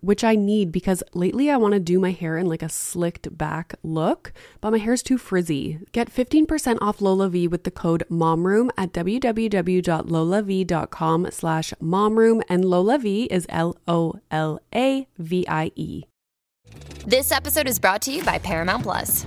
which I need because lately I want to do my hair in like a slicked back look, but my hair's too frizzy. Get 15% off LolaVie with the code MOMROOM at www.lolavie.com slash MOMROOM and LolaVie is L-O-L-A-V-I-E. This episode is brought to you by Paramount Plus.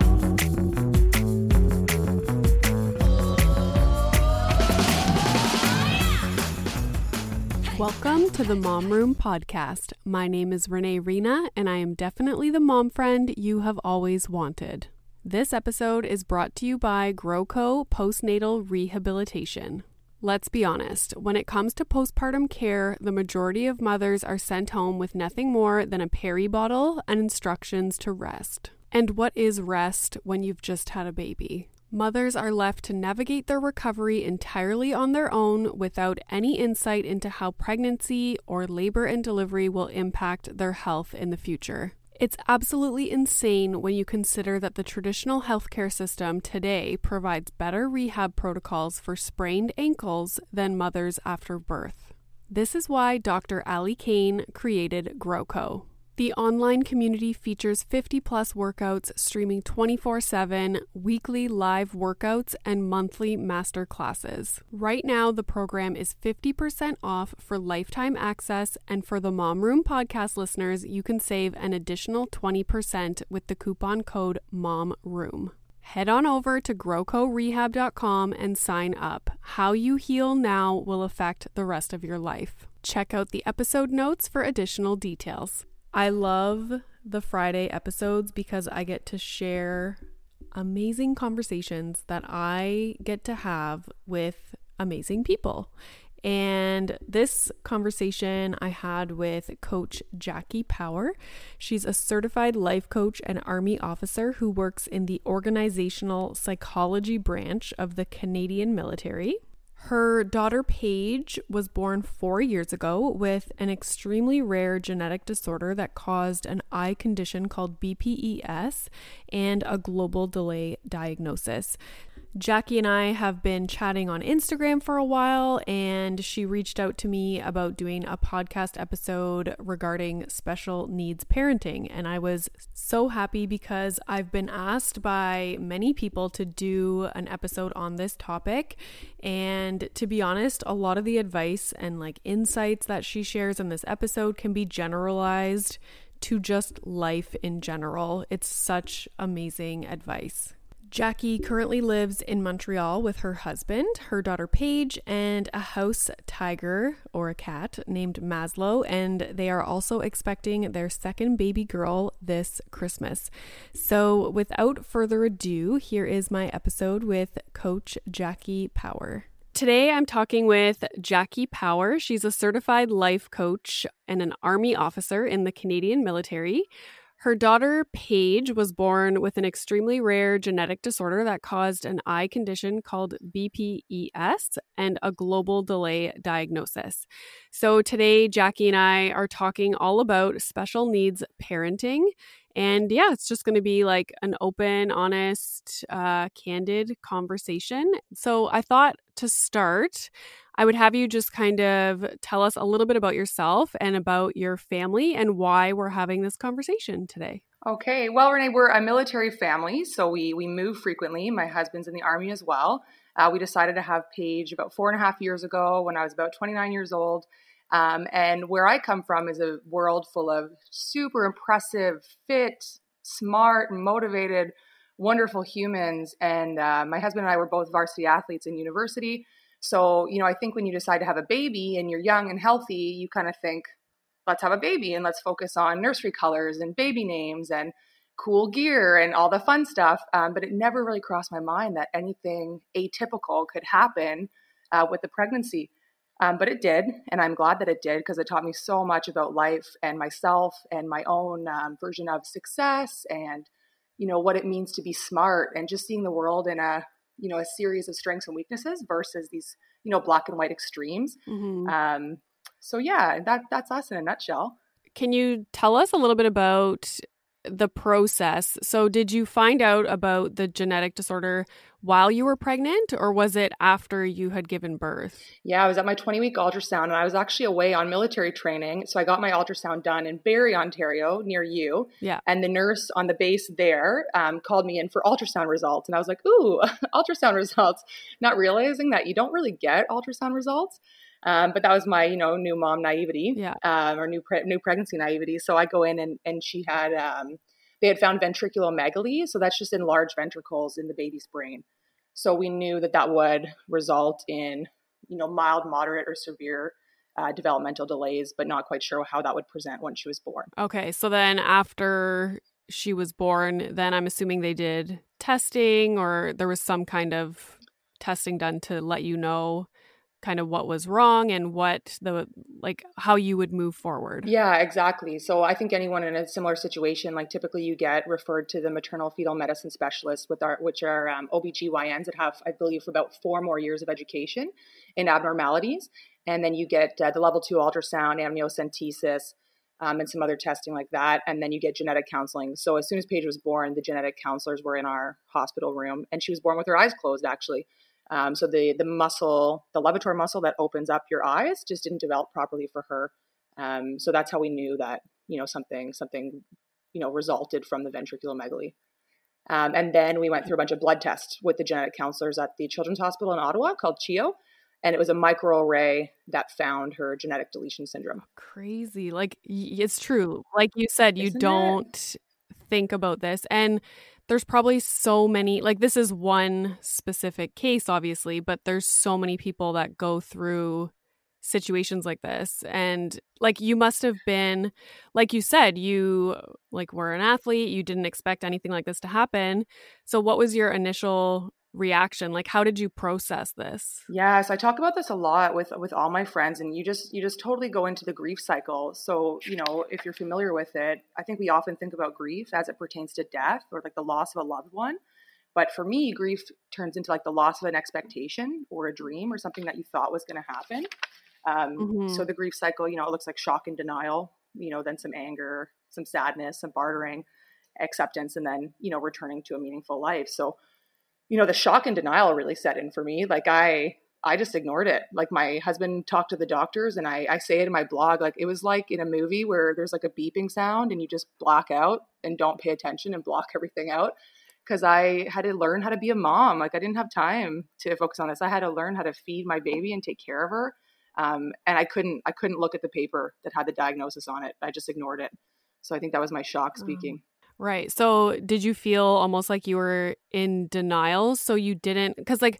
Welcome to the Mom Room Podcast. My name is Renee Reina, and I am definitely the mom friend you have always wanted. This episode is brought to you by GrowCo Postnatal Rehabilitation. Let's be honest, when it comes to postpartum care, the majority of mothers are sent home with nothing more than a peri bottle and instructions to rest. And what is rest when you've just had a baby? Mothers are left to navigate their recovery entirely on their own without any insight into how pregnancy or labor and delivery will impact their health in the future. It's absolutely insane when you consider that the traditional healthcare system today provides better rehab protocols for sprained ankles than mothers after birth. This is why Dr. Ali Kane created GrowCo. The online community features 50 plus workouts streaming 24 7, weekly live workouts, and monthly master classes. Right now, the program is 50% off for lifetime access, and for the Mom Room podcast listeners, you can save an additional 20% with the coupon code MOMROOM. Head on over to growcorehab.com and sign up. How you heal now will affect the rest of your life. Check out the episode notes for additional details. I love the Friday episodes because I get to share amazing conversations that I get to have with amazing people. And this conversation I had with Coach Jackie Power. She's a certified life coach and Army officer who works in the organizational psychology branch of the Canadian military. Her daughter Paige was born four years ago with an extremely rare genetic disorder that caused an eye condition called BPES and a global delay diagnosis. Jackie and I have been chatting on Instagram for a while, and she reached out to me about doing a podcast episode regarding special needs parenting. And I was so happy because I've been asked by many people to do an episode on this topic. And to be honest, a lot of the advice and like insights that she shares in this episode can be generalized to just life in general. It's such amazing advice. Jackie currently lives in Montreal with her husband, her daughter Paige, and a house tiger or a cat named Maslow, and they are also expecting their second baby girl this Christmas. So, without further ado, here is my episode with Coach Jackie Power. Today, I'm talking with Jackie Power. She's a certified life coach and an Army officer in the Canadian military. Her daughter, Paige, was born with an extremely rare genetic disorder that caused an eye condition called BPES and a global delay diagnosis. So, today, Jackie and I are talking all about special needs parenting. And yeah, it's just going to be like an open, honest, uh, candid conversation. So, I thought to start, I would have you just kind of tell us a little bit about yourself and about your family and why we're having this conversation today. Okay. Well, Renee, we're a military family, so we we move frequently. My husband's in the army as well. Uh, we decided to have Paige about four and a half years ago when I was about 29 years old. Um, and where I come from is a world full of super impressive, fit, smart, motivated, wonderful humans. And uh, my husband and I were both varsity athletes in university. So, you know, I think when you decide to have a baby and you're young and healthy, you kind of think, let's have a baby and let's focus on nursery colors and baby names and cool gear and all the fun stuff. Um, but it never really crossed my mind that anything atypical could happen uh, with the pregnancy. Um, but it did, and I'm glad that it did because it taught me so much about life and myself and my own um, version of success and you know what it means to be smart and just seeing the world in a you know a series of strengths and weaknesses versus these you know black and white extremes. Mm-hmm. Um, so yeah, that that's us in a nutshell. Can you tell us a little bit about the process. So, did you find out about the genetic disorder while you were pregnant, or was it after you had given birth? Yeah, I was at my 20 week ultrasound, and I was actually away on military training. So, I got my ultrasound done in Barrie, Ontario, near you. Yeah. And the nurse on the base there um, called me in for ultrasound results. And I was like, ooh, ultrasound results, not realizing that you don't really get ultrasound results. Um, but that was my, you know, new mom naivety, yeah. um, or new pre- new pregnancy naivety. So I go in and and she had um, they had found ventriculomegaly, so that's just enlarged ventricles in the baby's brain. So we knew that that would result in, you know, mild, moderate, or severe uh, developmental delays, but not quite sure how that would present once she was born. Okay, so then after she was born, then I'm assuming they did testing or there was some kind of testing done to let you know kind of what was wrong and what the like how you would move forward. Yeah, exactly. So I think anyone in a similar situation, like typically you get referred to the maternal fetal medicine specialist with our which are um, OBGYNs that have, I believe, about four more years of education in abnormalities. And then you get uh, the level two ultrasound, amniocentesis, um, and some other testing like that. And then you get genetic counseling. So as soon as Paige was born, the genetic counselors were in our hospital room, and she was born with her eyes closed, actually. Um, so the the muscle, the levator muscle that opens up your eyes, just didn't develop properly for her. Um, so that's how we knew that you know something something you know resulted from the ventriculomegaly. Um, and then we went through a bunch of blood tests with the genetic counselors at the Children's Hospital in Ottawa called CHEO. And it was a microarray that found her genetic deletion syndrome. Crazy. Like, it's true. Like you said, you Isn't don't it? think about this. And there's probably so many like this is one specific case obviously but there's so many people that go through situations like this. And like you must have been like you said you like were an athlete you didn't expect anything like this to happen. So what was your initial reaction like how did you process this? Yes i talk about this a lot with with all my friends and you just you just totally go into the grief cycle. So you know if you're familiar with it i think we often think about grief as it pertains to death or like the loss of a loved one. But for me grief turns into like the loss of an expectation or a dream or something that you thought was going to happen. Um, mm-hmm. so the grief cycle you know it looks like shock and denial you know then some anger some sadness some bartering acceptance and then you know returning to a meaningful life. So you know, the shock and denial really set in for me. Like I, I just ignored it. Like my husband talked to the doctors and I, I say it in my blog, like it was like in a movie where there's like a beeping sound and you just black out and don't pay attention and block everything out. Cause I had to learn how to be a mom. Like I didn't have time to focus on this. I had to learn how to feed my baby and take care of her. Um, and I couldn't, I couldn't look at the paper that had the diagnosis on it. I just ignored it. So I think that was my shock speaking. Right. So did you feel almost like you were in denial? So you didn't, because like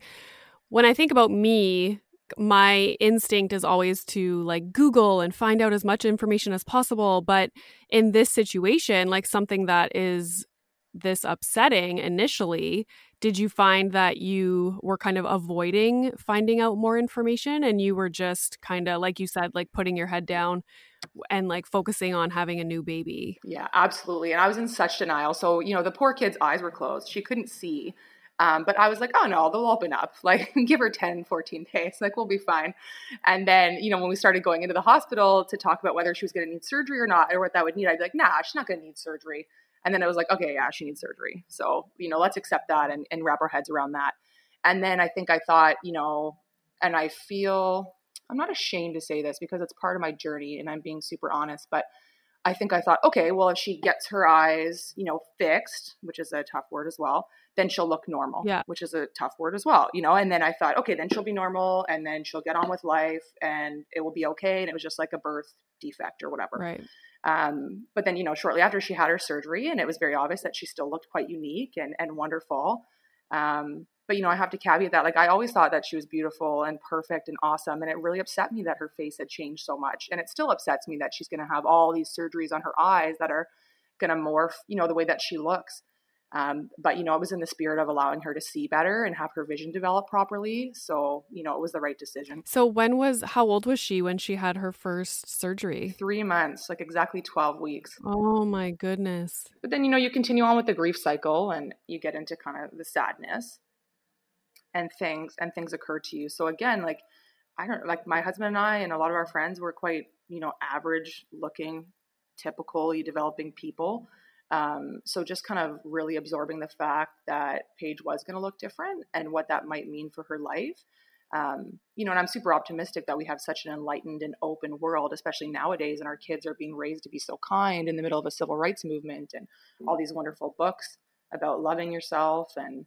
when I think about me, my instinct is always to like Google and find out as much information as possible. But in this situation, like something that is this upsetting initially, did you find that you were kind of avoiding finding out more information and you were just kind of, like you said, like putting your head down and like focusing on having a new baby. Yeah, absolutely. And I was in such denial. So, you know, the poor kid's eyes were closed. She couldn't see. Um, but I was like, oh no, they'll open up. Like, give her 10, 14 days. Like, we'll be fine. And then, you know, when we started going into the hospital to talk about whether she was going to need surgery or not, or what that would need, I'd be like, nah, she's not going to need surgery. And then I was like, okay, yeah, she needs surgery. So, you know, let's accept that and, and wrap our heads around that. And then I think I thought, you know, and I feel I'm not ashamed to say this because it's part of my journey and I'm being super honest, but I think I thought, okay, well, if she gets her eyes, you know, fixed, which is a tough word as well, then she'll look normal, Yeah. which is a tough word as well, you know. And then I thought, okay, then she'll be normal, and then she'll get on with life, and it will be okay. And it was just like a birth defect or whatever. Right. Um, but then, you know, shortly after she had her surgery, and it was very obvious that she still looked quite unique and, and wonderful. Um, but, you know, I have to caveat that, like, I always thought that she was beautiful and perfect and awesome. And it really upset me that her face had changed so much. And it still upsets me that she's going to have all these surgeries on her eyes that are going to morph, you know, the way that she looks. Um, but you know, it was in the spirit of allowing her to see better and have her vision develop properly. So you know, it was the right decision. So when was how old was she when she had her first surgery? Three months, like exactly twelve weeks. Oh my goodness. But then you know, you continue on with the grief cycle, and you get into kind of the sadness, and things and things occur to you. So again, like I don't like my husband and I and a lot of our friends were quite you know average looking, typically developing people. Um, so just kind of really absorbing the fact that Paige was going to look different and what that might mean for her life. Um, you know, and I'm super optimistic that we have such an enlightened and open world, especially nowadays, and our kids are being raised to be so kind in the middle of a civil rights movement and all these wonderful books about loving yourself and,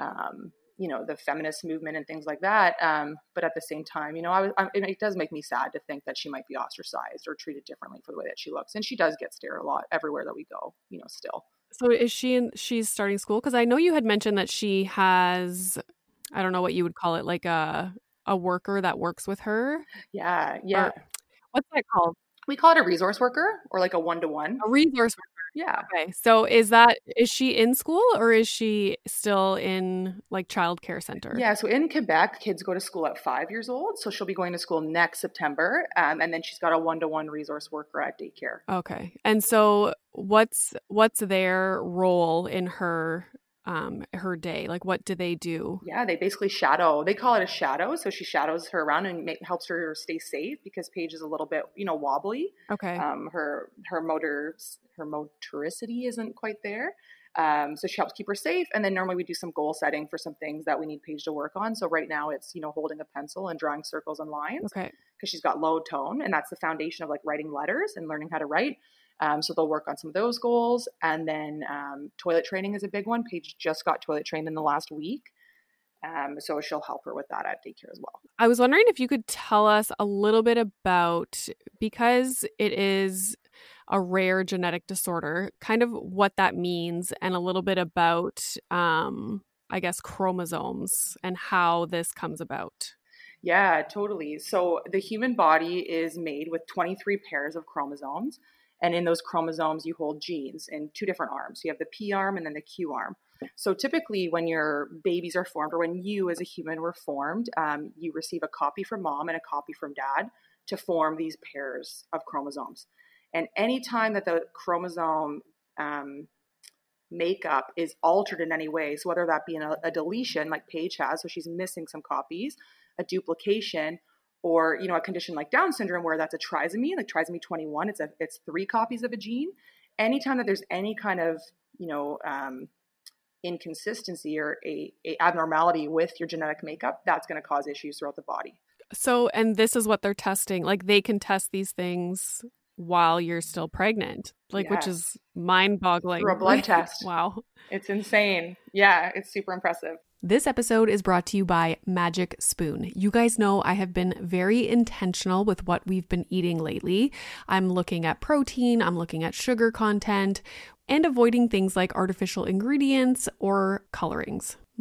um, you know, the feminist movement and things like that. Um, but at the same time, you know, I was, I, it does make me sad to think that she might be ostracized or treated differently for the way that she looks. And she does get stared a lot everywhere that we go, you know, still. So is she in she's starting school because I know you had mentioned that she has I don't know what you would call it like a a worker that works with her. Yeah. Yeah. Or- What's that called? we call it a resource worker or like a one to one. A resource worker. Yeah. Okay. So is that is she in school or is she still in like child care center? Yeah, so in Quebec, kids go to school at five years old. So she'll be going to school next September. Um, and then she's got a one to one resource worker at daycare. Okay. And so what's what's their role in her um her day? Like what do they do? Yeah, they basically shadow. They call it a shadow. So she shadows her around and make, helps her stay safe because Paige is a little bit, you know, wobbly. Okay. Um, her her motor her motoricity isn't quite there. Um, so she helps keep her safe. And then normally we do some goal setting for some things that we need Paige to work on. So right now it's you know holding a pencil and drawing circles and lines. okay. because she's got low tone, and that's the foundation of like writing letters and learning how to write. Um, so they'll work on some of those goals, and then um, toilet training is a big one. Paige just got toilet trained in the last week, um, so she'll help her with that at daycare as well. I was wondering if you could tell us a little bit about because it is a rare genetic disorder, kind of what that means, and a little bit about, um, I guess, chromosomes and how this comes about. Yeah, totally. So the human body is made with 23 pairs of chromosomes. And in those chromosomes, you hold genes in two different arms. You have the P arm and then the Q arm. So typically, when your babies are formed, or when you as a human were formed, um, you receive a copy from mom and a copy from dad to form these pairs of chromosomes. And any time that the chromosome um, makeup is altered in any way, so whether that be a, a deletion like Paige has, so she's missing some copies, a duplication, or you know a condition like Down syndrome where that's a trisomy, like trisomy 21, it's a it's three copies of a gene. Anytime that there's any kind of you know um, inconsistency or a, a abnormality with your genetic makeup, that's going to cause issues throughout the body. So, and this is what they're testing. Like they can test these things while you're still pregnant, like which is mind boggling. Through a blood test. wow. It's insane. Yeah, it's super impressive. This episode is brought to you by Magic Spoon. You guys know I have been very intentional with what we've been eating lately. I'm looking at protein, I'm looking at sugar content, and avoiding things like artificial ingredients or colorings.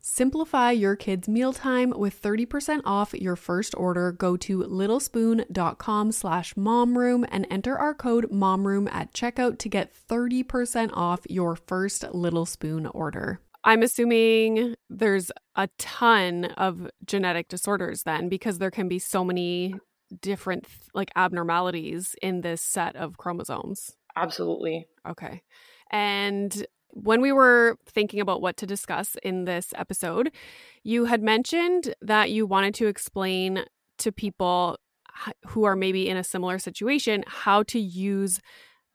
Simplify your kids' mealtime with 30% off your first order. Go to littlespoon.com slash momroom and enter our code momroom at checkout to get 30% off your first Little Spoon order. I'm assuming there's a ton of genetic disorders then because there can be so many different like abnormalities in this set of chromosomes. Absolutely. Okay. And when we were thinking about what to discuss in this episode, you had mentioned that you wanted to explain to people who are maybe in a similar situation how to use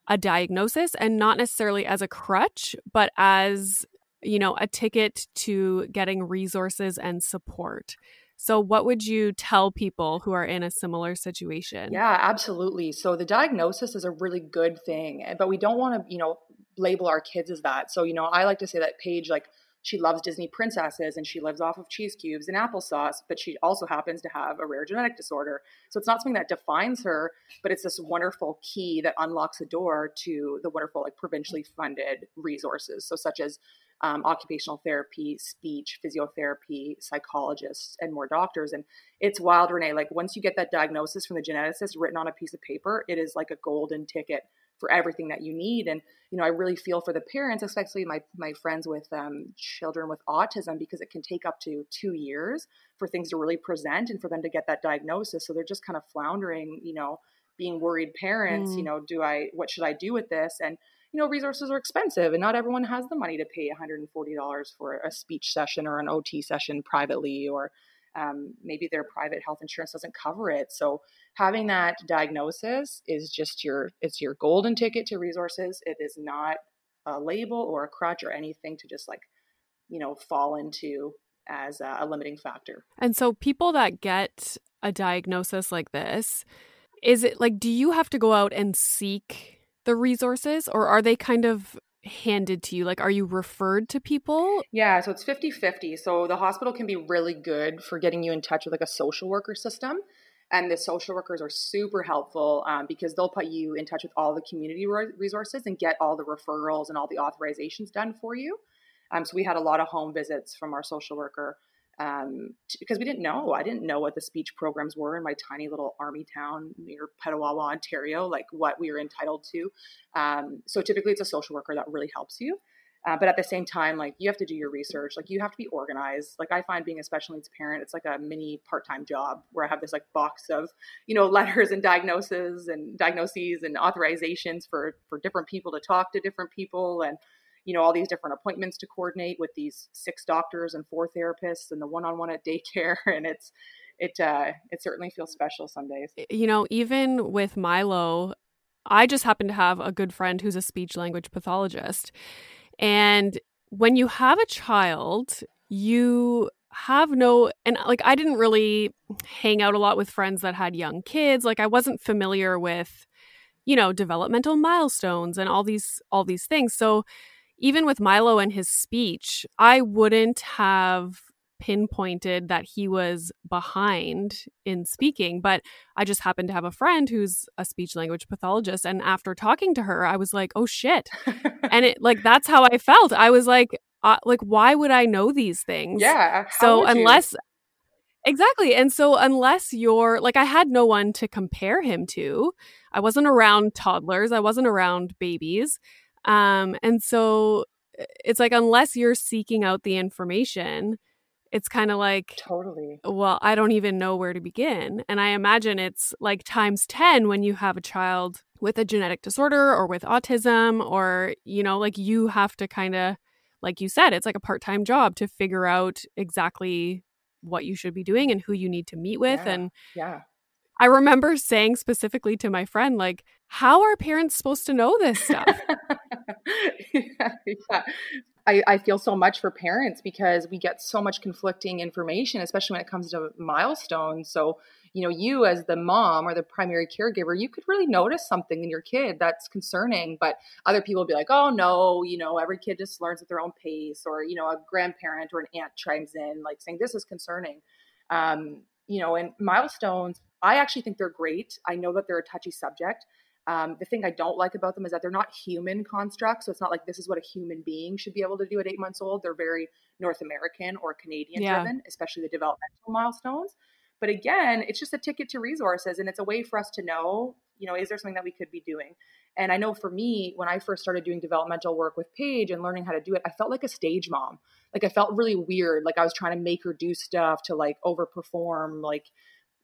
a diagnosis and not necessarily as a crutch, but as, you know, a ticket to getting resources and support. So, what would you tell people who are in a similar situation? Yeah, absolutely. So, the diagnosis is a really good thing, eh, but we don't want to, you know, label our kids as that. So, you know, I like to say that Paige, like, she loves Disney princesses and she lives off of cheese cubes and applesauce, but she also happens to have a rare genetic disorder. So it's not something that defines her, but it's this wonderful key that unlocks a door to the wonderful, like provincially funded resources. So, such as um, occupational therapy, speech, physiotherapy, psychologists, and more doctors. And it's wild, Renee. Like once you get that diagnosis from the geneticist written on a piece of paper, it is like a golden ticket for everything that you need. And you know, I really feel for the parents, especially my my friends with um, children with autism, because it can take up to two years for things to really present and for them to get that diagnosis. So they're just kind of floundering, you know, being worried parents. Mm. You know, do I what should I do with this? And you know, resources are expensive and not everyone has the money to pay $140 for a speech session or an OT session privately, or um, maybe their private health insurance doesn't cover it. So having that diagnosis is just your, it's your golden ticket to resources. It is not a label or a crutch or anything to just like, you know, fall into as a, a limiting factor. And so people that get a diagnosis like this, is it like, do you have to go out and seek the resources or are they kind of handed to you? Like, are you referred to people? Yeah, so it's 50 50. So the hospital can be really good for getting you in touch with like a social worker system. And the social workers are super helpful um, because they'll put you in touch with all the community resources and get all the referrals and all the authorizations done for you. Um, so we had a lot of home visits from our social worker um, because we didn't know. I didn't know what the speech programs were in my tiny little army town near Petawawa, Ontario, like what we were entitled to. Um, so typically, it's a social worker that really helps you. Uh, but at the same time, like you have to do your research. Like you have to be organized. Like I find being a special needs parent, it's like a mini part-time job where I have this like box of, you know, letters and diagnoses and diagnoses and authorizations for for different people to talk to different people and you know all these different appointments to coordinate with these six doctors and four therapists and the one-on-one at daycare and it's it uh it certainly feels special some days you know even with milo i just happen to have a good friend who's a speech language pathologist and when you have a child, you have no and like I didn't really hang out a lot with friends that had young kids. Like I wasn't familiar with you know, developmental milestones and all these all these things. So even with Milo and his speech, I wouldn't have pinpointed that he was behind in speaking, but I just happened to have a friend who's a speech language pathologist. And after talking to her, I was like, oh shit. and it like, that's how I felt. I was like, uh, like, why would I know these things? Yeah. So unless, you? exactly. And so unless you're like, I had no one to compare him to, I wasn't around toddlers, I wasn't around babies. Um, and so it's like, unless you're seeking out the information, it's kind of like totally. Well i don't even know where to begin. And i imagine it's like times 10 when you have a child with a genetic disorder or with autism or you know like you have to kind of like you said it's like a part-time job to figure out exactly what you should be doing and who you need to meet with yeah. and yeah. I remember saying specifically to my friend, like, how are parents supposed to know this stuff? yeah, yeah. I, I feel so much for parents because we get so much conflicting information, especially when it comes to milestones. So, you know, you as the mom or the primary caregiver, you could really notice something in your kid that's concerning, but other people will be like, oh no, you know, every kid just learns at their own pace, or, you know, a grandparent or an aunt chimes in, like saying, this is concerning. Um, you know, and milestones, I actually think they're great. I know that they're a touchy subject. Um, the thing I don't like about them is that they're not human constructs. So it's not like this is what a human being should be able to do at eight months old. They're very North American or Canadian yeah. driven, especially the developmental milestones. But again, it's just a ticket to resources and it's a way for us to know, you know, is there something that we could be doing? And I know for me, when I first started doing developmental work with Paige and learning how to do it, I felt like a stage mom. Like I felt really weird. Like I was trying to make her do stuff to like overperform, like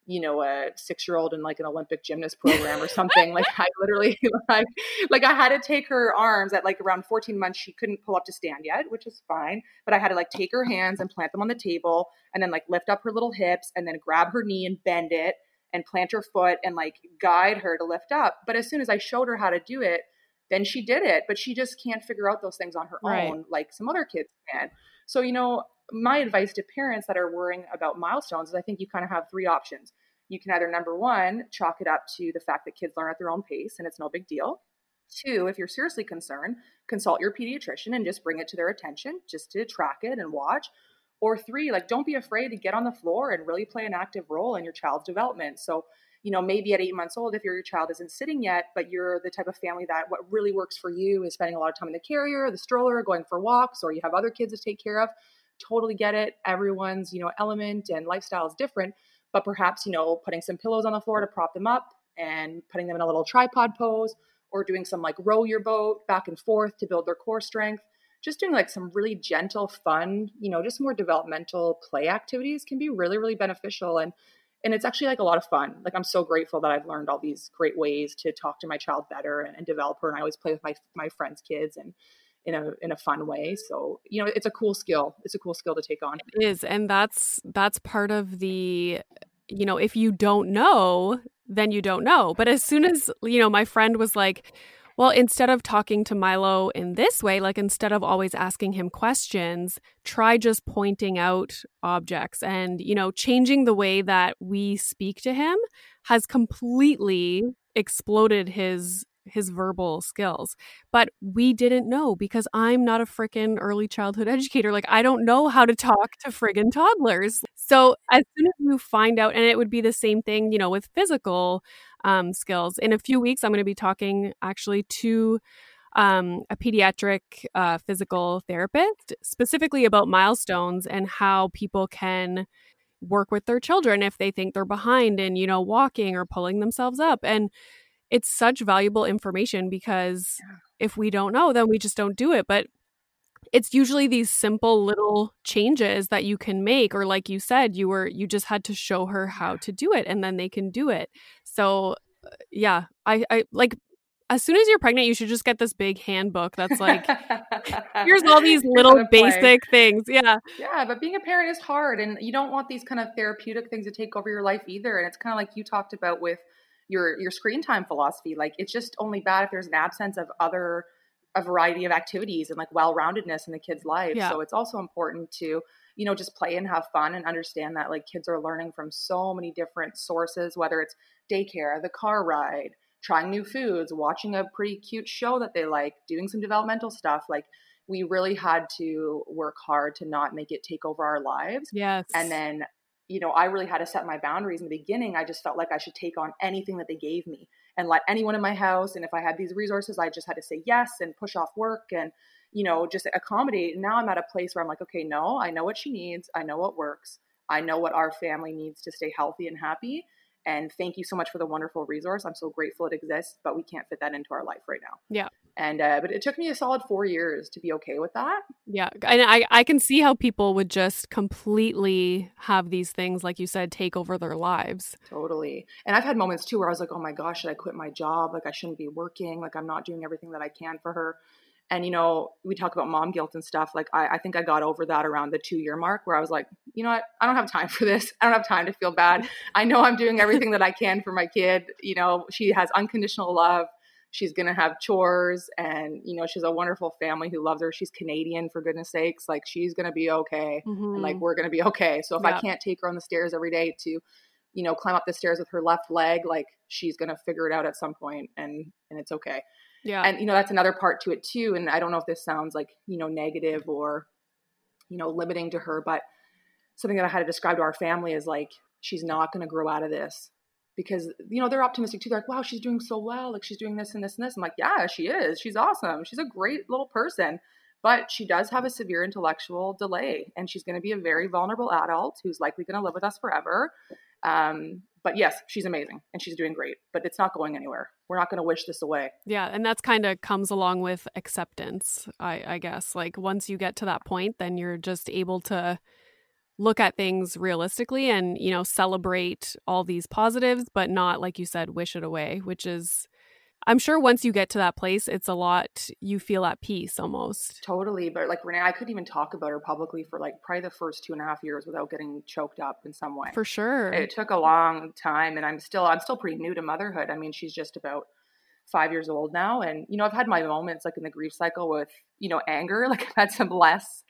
you know a six year old in like an olympic gymnast program or something like i literally like like i had to take her arms at like around 14 months she couldn't pull up to stand yet which is fine but i had to like take her hands and plant them on the table and then like lift up her little hips and then grab her knee and bend it and plant her foot and like guide her to lift up but as soon as i showed her how to do it then she did it but she just can't figure out those things on her right. own like some other kids can so you know my advice to parents that are worrying about milestones is I think you kind of have three options. You can either number one, chalk it up to the fact that kids learn at their own pace and it's no big deal. Two, if you're seriously concerned, consult your pediatrician and just bring it to their attention just to track it and watch. Or three, like don't be afraid to get on the floor and really play an active role in your child's development. So, you know, maybe at eight months old, if your child isn't sitting yet, but you're the type of family that what really works for you is spending a lot of time in the carrier, the stroller, going for walks, or you have other kids to take care of, totally get it. Everyone's, you know, element and lifestyle is different, but perhaps, you know, putting some pillows on the floor to prop them up and putting them in a little tripod pose or doing some like row your boat back and forth to build their core strength. Just doing like some really gentle, fun, you know, just more developmental play activities can be really, really beneficial. And and it's actually like a lot of fun. Like I'm so grateful that I've learned all these great ways to talk to my child better and, and develop her. And I always play with my my friends' kids and in a in a fun way. So you know it's a cool skill. It's a cool skill to take on. It is and that's that's part of the you know if you don't know then you don't know. But as soon as you know my friend was like well instead of talking to milo in this way like instead of always asking him questions try just pointing out objects. And you know changing the way that we speak to him has completely exploded his his verbal skills. But we didn't know because I'm not a freaking early childhood educator. Like, I don't know how to talk to friggin' toddlers. So, as soon as you find out, and it would be the same thing, you know, with physical um, skills. In a few weeks, I'm going to be talking actually to um, a pediatric uh, physical therapist specifically about milestones and how people can work with their children if they think they're behind in, you know, walking or pulling themselves up. And it's such valuable information because if we don't know, then we just don't do it. But it's usually these simple little changes that you can make or like you said you were you just had to show her how to do it and then they can do it. So uh, yeah i i like as soon as you're pregnant you should just get this big handbook that's like here's all these little basic things. Yeah. Yeah but being a parent is hard and you don't want these kind of therapeutic things to take over your life either and it's kind of like you talked about with your your screen time philosophy. Like it's just only bad if there's an absence of other a variety of activities and like well-roundedness in the kids life. Yeah. so it's also important to you know just play and have fun and understand that like kids are learning from so many different sources whether it's daycare the car ride trying new foods watching a pretty cute show that they like doing some developmental stuff. Like we really had to work hard to not make it take over our lives. Yes. and then you know, I really had to set my boundaries in the beginning. I just felt like I should take on anything that they gave me and let anyone in my house. And if I had these resources, I just had to say yes and push off work and, you know, just accommodate. And now I'm at a place where I'm like, okay, no, I know what she needs. I know what works. I know what our family needs to stay healthy and happy. And thank you so much for the wonderful resource. I'm so grateful it exists, but we can't fit that into our life right now. Yeah. And uh, but it took me a solid four years to be okay with that. Yeah, and I I can see how people would just completely have these things, like you said, take over their lives. Totally. And I've had moments too where I was like, oh my gosh, should I quit my job? Like I shouldn't be working. Like I'm not doing everything that I can for her. And you know, we talk about mom guilt and stuff. Like I, I think I got over that around the two year mark where I was like, you know what, I don't have time for this. I don't have time to feel bad. I know I'm doing everything that I can for my kid. You know, she has unconditional love. She's gonna have chores and you know, she's a wonderful family who loves her. She's Canadian for goodness sakes. Like she's gonna be okay. Mm-hmm. And like we're gonna be okay. So if I can't take her on the stairs every day to you know climb up the stairs with her left leg like she's going to figure it out at some point and and it's okay yeah. And you know, that's another part to it too. And I don't know if this sounds like, you know, negative or, you know, limiting to her, but something that I had to describe to our family is like, she's not going to grow out of this because, you know, they're optimistic too. They're like, wow, she's doing so well. Like she's doing this and this and this. I'm like, yeah, she is. She's awesome. She's a great little person. But she does have a severe intellectual delay, and she's going to be a very vulnerable adult who's likely going to live with us forever. Um, but yes, she's amazing and she's doing great, but it's not going anywhere. We're not going to wish this away. Yeah. And that's kind of comes along with acceptance, I, I guess. Like once you get to that point, then you're just able to look at things realistically and, you know, celebrate all these positives, but not, like you said, wish it away, which is I'm sure once you get to that place, it's a lot, you feel at peace almost. Totally. But like Renee, I couldn't even talk about her publicly for like probably the first two and a half years without getting choked up in some way. For sure. It took a long time and I'm still, I'm still pretty new to motherhood. I mean, she's just about five years old now. And, you know, I've had my moments like in the grief cycle with, you know, anger. Like I've had some less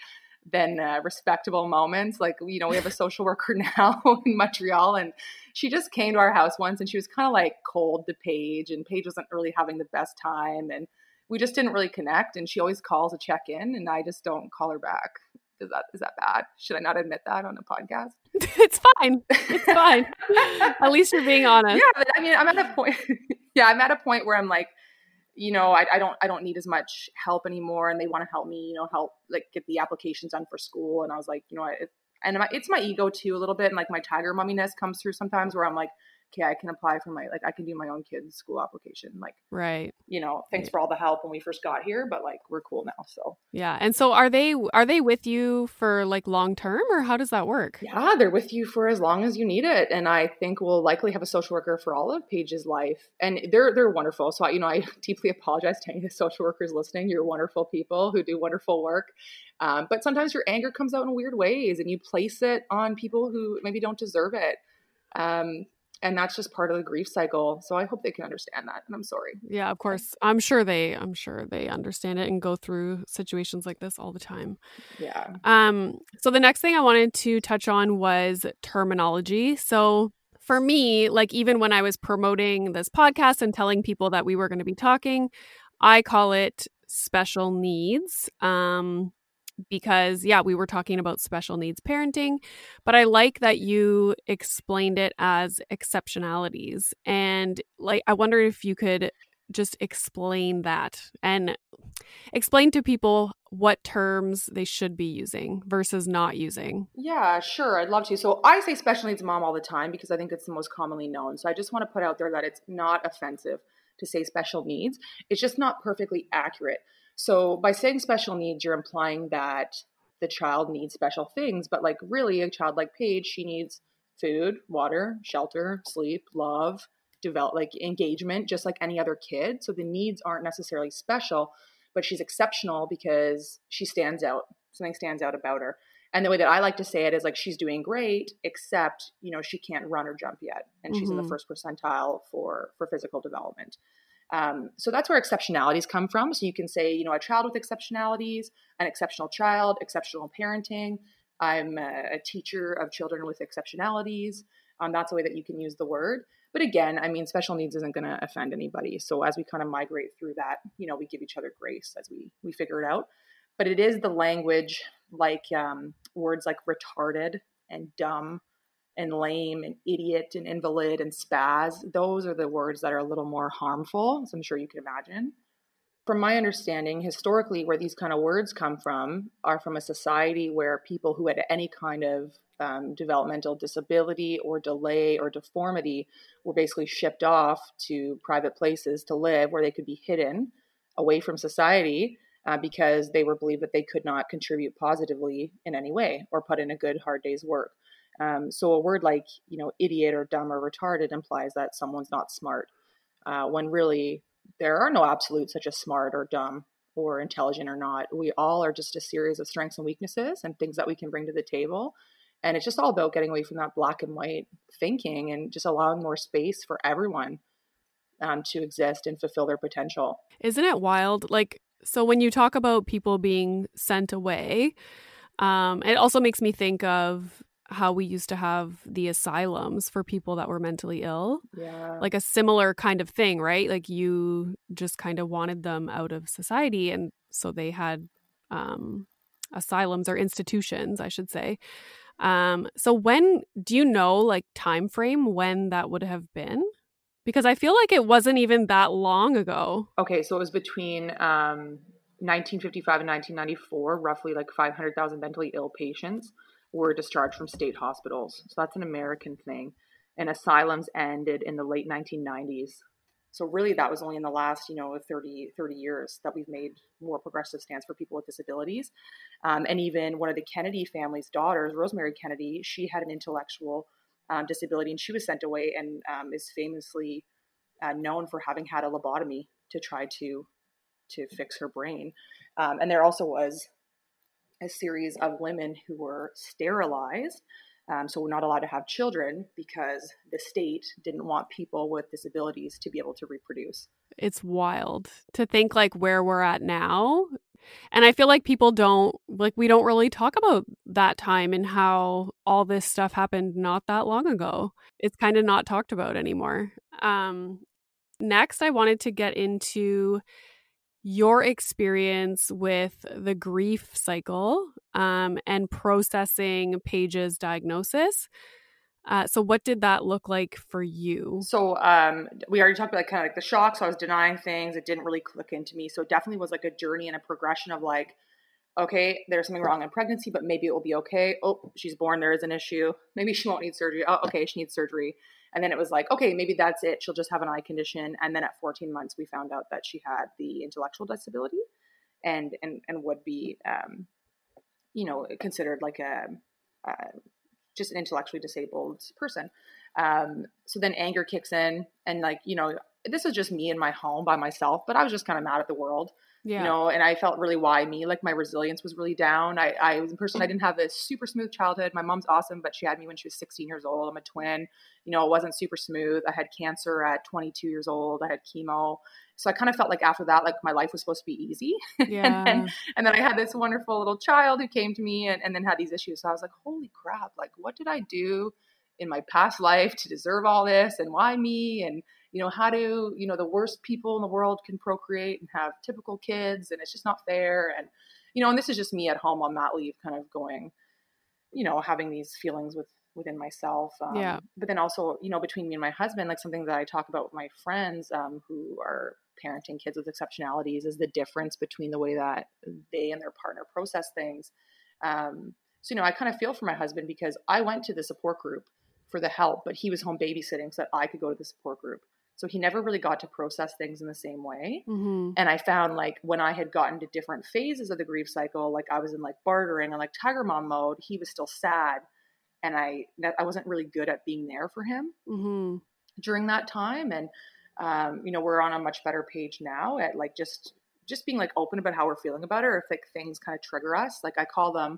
than uh, respectable moments. Like, you know, we have a social worker now in Montreal, and she just came to our house once and she was kind of like cold to Paige, and Paige wasn't really having the best time. And we just didn't really connect. And she always calls to check in, and I just don't call her back. Is that is that bad? Should I not admit that on a podcast? it's fine. It's fine. at least you're being honest. Yeah, but I mean, I'm at a point. yeah, I'm at a point where I'm like, you know, I, I, don't I don't need as much help anymore, and they want to help me, you know, help like get the applications done for school. And I was like, you know, it, and my, it's my ego too a little bit, and like my tiger mumminess comes through sometimes where I'm like, okay, I can apply for my like I can do my own kids' school application. Like, right. You know, thanks right. for all the help when we first got here, but like we're cool now. So yeah. And so are they are they with you for like long term or how does that work? Yeah, they're with you for as long as you need it. And I think we'll likely have a social worker for all of Paige's life. And they're they're wonderful. So I, you know, I deeply apologize to any of the social workers listening. You're wonderful people who do wonderful work. Um, but sometimes your anger comes out in weird ways and you place it on people who maybe don't deserve it. Um, and that's just part of the grief cycle so i hope they can understand that and i'm sorry. Yeah of course. i'm sure they i'm sure they understand it and go through situations like this all the time. Yeah. Um so the next thing i wanted to touch on was terminology. So for me like even when i was promoting this podcast and telling people that we were going to be talking i call it special needs. Um because yeah, we were talking about special needs parenting, but I like that you explained it as exceptionalities. And like I wonder if you could just explain that and explain to people what terms they should be using versus not using. Yeah, sure. I'd love to. So I say special needs mom all the time because I think it's the most commonly known. So I just want to put out there that it's not offensive to say special needs. It's just not perfectly accurate. So by saying special needs, you're implying that the child needs special things, but like really, a child like Paige, she needs food, water, shelter, sleep, love, develop like engagement, just like any other kid. So the needs aren't necessarily special, but she's exceptional because she stands out. Something stands out about her. And the way that I like to say it is like she's doing great, except you know she can't run or jump yet, and she's mm-hmm. in the mm-hmm. first percentile for for physical development. Um, so that's where exceptionalities come from. So you can say, you know, a child with exceptionalities, an exceptional child, exceptional parenting. I'm a, a teacher of children with exceptionalities. Um, that's a way that you can use the word. But again, I mean, special needs isn't going to offend anybody. So as we kind of migrate through that, you know, we give each other grace as we we figure it out. But it is the language like um, words like retarded and dumb and lame and idiot and invalid and spaz. Those are the words that are a little more harmful, as I'm sure you can imagine. From my understanding, historically, where these kind of words come from are from a society where people who had any kind of um, developmental disability or delay or deformity were basically shipped off to private places to live where they could be hidden away from society uh, because they were believed that they could not contribute positively in any way or put in a good hard day's work. Um, so a word like you know idiot or dumb or retarded implies that someone's not smart, uh, when really there are no absolutes such as smart or dumb or intelligent or not. We all are just a series of strengths and weaknesses and things that we can bring to the table. And it's just all about getting away from that black and white thinking and just allowing more space for everyone um, to exist and fulfill their potential. Isn't it wild? Like, so when you talk about people being sent away, um, it also makes me think of how we used to have the asylums for people that were mentally ill. Yeah. Like a similar kind of thing, right? Like you just kind of wanted them out of society and so they had um asylums or institutions, I should say. Um so when do you know like time frame when that would have been? Because I feel like it wasn't even that long ago. Okay, so it was between um 1955 and 1994, roughly like 500,000 mentally ill patients were discharged from state hospitals. So that's an American thing. And asylums ended in the late 1990s. So really that was only in the last, you know, 30, 30 years that we've made more progressive stance for people with disabilities. Um, and even one of the Kennedy family's daughters, Rosemary Kennedy, she had an intellectual um, disability and she was sent away and um, is famously uh, known for having had a lobotomy to try to to fix her brain. Um, and there also was a series of women who were sterilized. Um, so we're not allowed to have children because the state didn't want people with disabilities to be able to reproduce. It's wild to think like where we're at now. And I feel like people don't like we don't really talk about that time and how all this stuff happened not that long ago. It's kind of not talked about anymore. Um next I wanted to get into your experience with the grief cycle um, and processing Paige's diagnosis. Uh, so, what did that look like for you? So, um, we already talked about kind of like the shock. So, I was denying things. It didn't really click into me. So, it definitely was like a journey and a progression of like, okay, there's something wrong in pregnancy, but maybe it will be okay. Oh, she's born. There is an issue. Maybe she won't need surgery. Oh, okay, she needs surgery. And then it was like, okay, maybe that's it. She'll just have an eye condition. And then at 14 months, we found out that she had the intellectual disability and and and would be, um, you know, considered like a, just an intellectually disabled person. Um, so then anger kicks in, and like you know, this is just me in my home by myself, but I was just kind of mad at the world yeah. you know and i felt really why me like my resilience was really down. I i was a person i didn't have a super smooth childhood. My mom's awesome but she had me when she was 16 years old. I'm a twin. You know it wasn't super smooth. I had cancer at 22 years old. I had chemo. So i kind of felt like after that like my life was supposed to be easy. Yeah. and, then, and then i had this wonderful little child who came to me and, and then had these issues. So i was like holy crap like what did i do in my past life to deserve all this? And why me? And you know how do you know the worst people in the world can procreate and have typical kids and it's just not fair and you know and this is just me at home on mat leave kind of going you know having these feelings with within myself um, yeah but then also you know between me and my husband like something that i talk about with my friends um, who are parenting kids with exceptionalities is the difference between the way that they and their partner process things um, so you know i kind of feel for my husband because i went to the support group for the help but he was home babysitting so that i could go to the support group So he never really got to process things in the same way. Mm-hmm. And I found like when I had gotten to different phases of the grief cycle, like I was in like bartering and like tiger mom mode, he was still sad. And I, I wasn't really good at being there for him Mm-hmm. during that time. And, um, you know, we're on a much better page now at like just, just being like open about how we're feeling about her. if like things kind of trigger us. Like I call them,